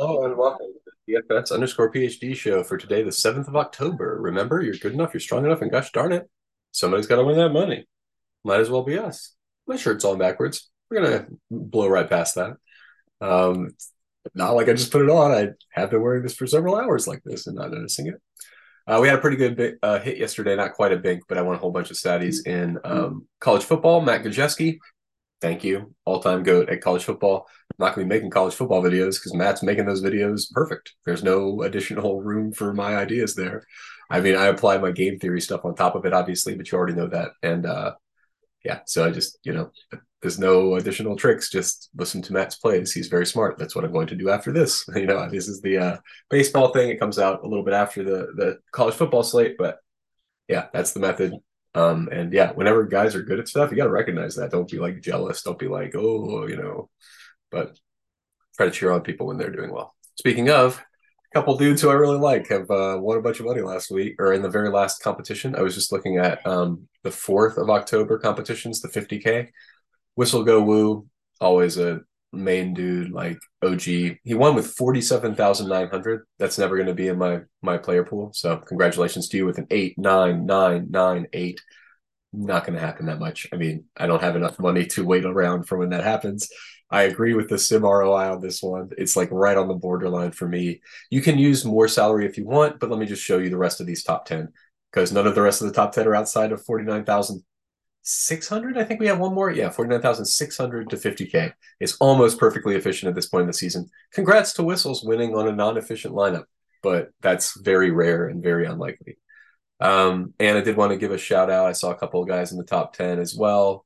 Hello and welcome to the DFS underscore PhD show for today, the 7th of October. Remember, you're good enough, you're strong enough, and gosh darn it, somebody's got to win that money. Might as well be us. My shirt's on backwards. We're going to blow right past that. Um, not like I just put it on. I have been wearing this for several hours like this and not noticing it. Uh, we had a pretty good uh, hit yesterday, not quite a bink, but I won a whole bunch of statties in um, college football. Matt Gajewski, thank you, all time goat at college football. Not going to be making college football videos because Matt's making those videos perfect. There's no additional room for my ideas there. I mean, I apply my game theory stuff on top of it, obviously, but you already know that. And uh, yeah, so I just, you know, there's no additional tricks. Just listen to Matt's plays. He's very smart. That's what I'm going to do after this. You know, this is the uh, baseball thing. It comes out a little bit after the the college football slate, but yeah, that's the method. Um, and yeah, whenever guys are good at stuff, you got to recognize that. Don't be like jealous. Don't be like, oh, you know, but try to cheer on people when they're doing well. Speaking of, a couple dudes who I really like have uh, won a bunch of money last week or in the very last competition. I was just looking at um, the 4th of October competitions, the 50K. Whistle Go Woo, always a main dude like OG. He won with 47,900. That's never going to be in my my player pool. So congratulations to you with an eight nine nine nine eight. Not going to happen that much. I mean, I don't have enough money to wait around for when that happens. I agree with the sim ROI on this one. It's like right on the borderline for me. You can use more salary if you want, but let me just show you the rest of these top 10 because none of the rest of the top 10 are outside of 49,600. i think we have one more yeah 49600 to 50k it's almost perfectly efficient at this point in the season congrats to whistles winning on a non-efficient lineup but that's very rare and very unlikely um, and i did want to give a shout out i saw a couple of guys in the top 10 as well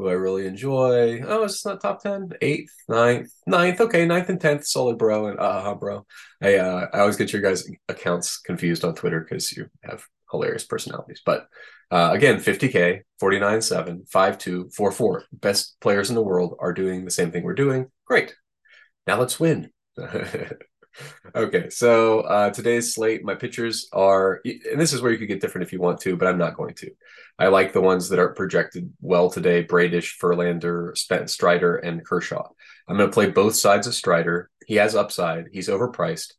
who i really enjoy oh it's not top 10 eighth ninth ninth okay ninth and 10th solid bro and uh bro i uh, i always get your guys accounts confused on twitter because you have hilarious personalities but uh, again, 50K, 49 7, 5 2, 4 4. Best players in the world are doing the same thing we're doing. Great. Now let's win. okay, so uh, today's slate, my pitchers are, and this is where you could get different if you want to, but I'm not going to. I like the ones that are projected well today Bradish, Verlander, Strider, and Kershaw. I'm going to play both sides of Strider. He has upside, he's overpriced.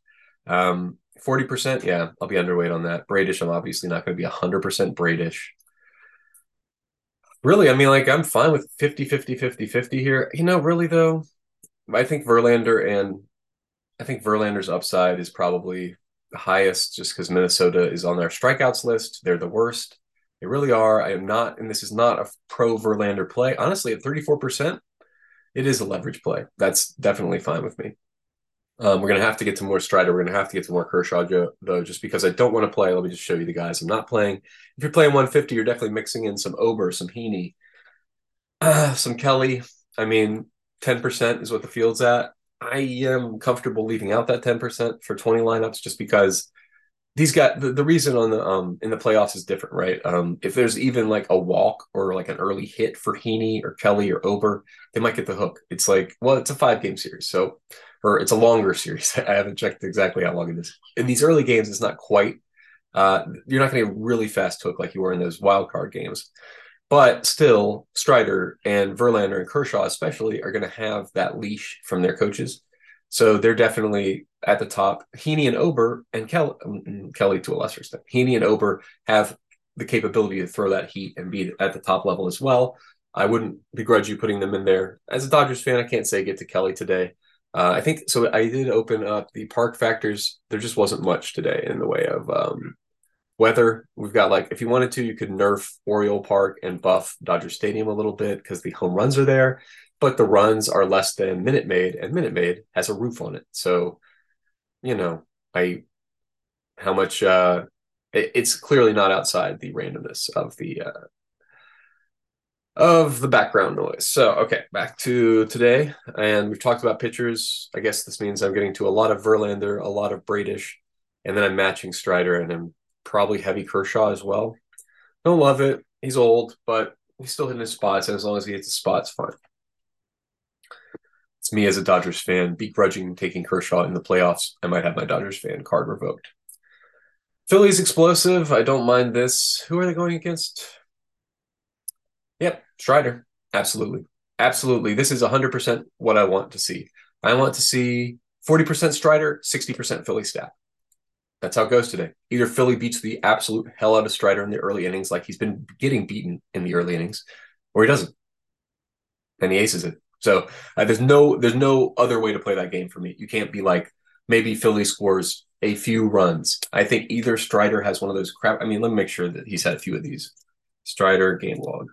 Um, 40%, yeah, I'll be underweight on that. Bradish, I'm obviously not going to be 100% Bradish. Really, I mean, like, I'm fine with 50, 50, 50, 50 here. You know, really, though, I think Verlander and I think Verlander's upside is probably the highest just because Minnesota is on their strikeouts list. They're the worst. They really are. I am not, and this is not a pro Verlander play. Honestly, at 34%, it is a leverage play. That's definitely fine with me. Um, we're going to have to get to more Strider. We're going to have to get to more Kershaw, though, just because I don't want to play. Let me just show you the guys I'm not playing. If you're playing 150, you're definitely mixing in some Ober, some Heaney, uh, some Kelly. I mean, 10% is what the field's at. I am comfortable leaving out that 10% for 20 lineups just because these guys the, the reason on the um in the playoffs is different, right? Um if there's even like a walk or like an early hit for Heaney or Kelly or Ober, they might get the hook. It's like, well, it's a five game series. So or it's a longer series. I haven't checked exactly how long it is. In these early games, it's not quite. Uh, you're not going to get really fast hook like you were in those wild card games, but still, Strider and Verlander and Kershaw especially are going to have that leash from their coaches. So they're definitely at the top. Heaney and Ober and Kelly, um, Kelly to a lesser extent. Heaney and Ober have the capability to throw that heat and be at the top level as well. I wouldn't begrudge you putting them in there. As a Dodgers fan, I can't say get to Kelly today. Uh, I think so. I did open up the park factors. There just wasn't much today in the way of um, weather. We've got like, if you wanted to, you could nerf Oriole Park and buff Dodger Stadium a little bit because the home runs are there, but the runs are less than Minute Maid, and Minute Maid has a roof on it. So, you know, I how much uh, it, it's clearly not outside the randomness of the uh, of the background noise. So, okay, back to today. And we've talked about pitchers. I guess this means I'm getting to a lot of Verlander, a lot of Bradish, and then I'm matching Strider and I'm probably heavy Kershaw as well. Don't love it. He's old, but he's still hitting his spots. And as long as he hits his spots, fine. It's me as a Dodgers fan begrudging taking Kershaw in the playoffs. I might have my Dodgers fan card revoked. Philly's explosive. I don't mind this. Who are they going against? Yep, Strider. Absolutely. Absolutely. This is 100% what I want to see. I want to see 40% Strider, 60% Philly stack. That's how it goes today. Either Philly beats the absolute hell out of Strider in the early innings, like he's been getting beaten in the early innings, or he doesn't, and he aces it. So uh, there's no there's no other way to play that game for me. You can't be like maybe Philly scores a few runs. I think either Strider has one of those crap. I mean, let me make sure that he's had a few of these. Strider game log,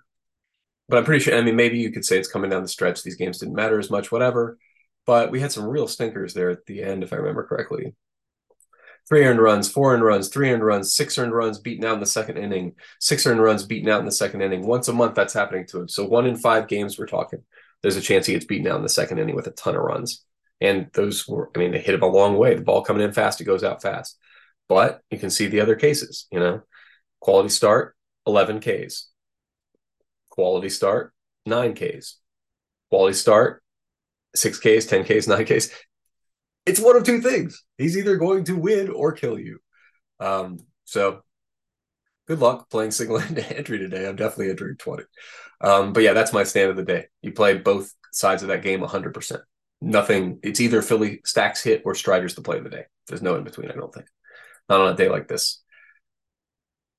but I'm pretty sure. I mean, maybe you could say it's coming down the stretch. These games didn't matter as much, whatever. But we had some real stinkers there at the end, if I remember correctly three earned runs, four earned runs, three earned runs, six earned runs beaten out in the second inning, six earned runs beaten out in the second inning. Once a month, that's happening to him. So one in five games, we're talking. There's a chance he gets beaten out in the second inning with a ton of runs. And those were, I mean, they hit him a long way. The ball coming in fast, it goes out fast. But you can see the other cases, you know, quality start, 11 Ks. Quality start, 9 Ks. Quality start, 6 Ks, 10 Ks, 9 Ks it's one of two things. He's either going to win or kill you. Um, so good luck playing single entry today. I'm definitely entering 20. Um, but yeah, that's my stand of the day. You play both sides of that game 100%. Nothing, it's either Philly stacks hit or Strider's the play of the day. There's no in between, I don't think. Not on a day like this.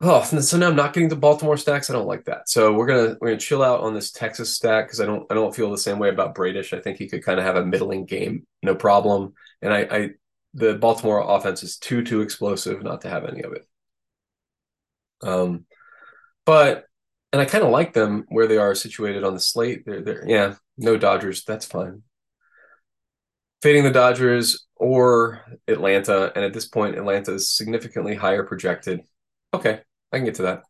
Oh, so now I'm not getting the Baltimore stacks. I don't like that. So we're gonna we're gonna chill out on this Texas stack because I don't I don't feel the same way about Bradish. I think he could kind of have a middling game, no problem. And I, I the Baltimore offense is too too explosive not to have any of it. Um, but and I kind of like them where they are situated on the slate. They're there, yeah, no Dodgers. That's fine. Fading the Dodgers or Atlanta, and at this point, Atlanta is significantly higher projected. Okay, I can get to that.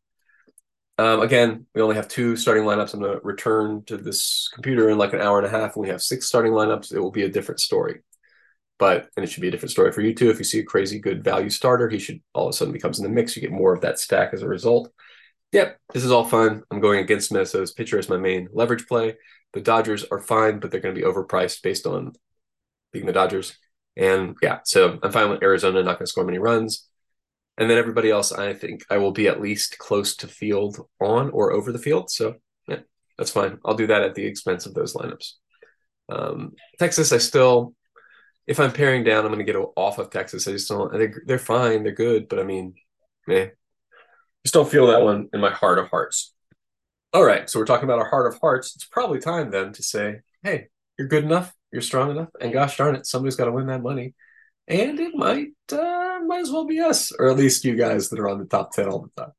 Um, again, we only have two starting lineups. I'm going to return to this computer in like an hour and a half. When we have six starting lineups, it will be a different story. But and it should be a different story for you too. If you see a crazy good value starter, he should all of a sudden becomes in the mix. You get more of that stack as a result. Yep, this is all fun. I'm going against Minnesota's pitcher as my main leverage play. The Dodgers are fine, but they're going to be overpriced based on being the Dodgers. And yeah, so I'm fine with Arizona not going to score many runs. And then everybody else, I think I will be at least close to field on or over the field. So yeah, that's fine. I'll do that at the expense of those lineups. Um, Texas, I still, if I'm paring down, I'm going to get off of Texas. I just don't. They're, they're fine. They're good, but I mean, man, just don't feel that one in my heart of hearts. All right, so we're talking about our heart of hearts. It's probably time then to say, hey, you're good enough, you're strong enough, and gosh darn it, somebody's got to win that money and it might uh, might as well be us, or at least you guys that are on the top ten all the time.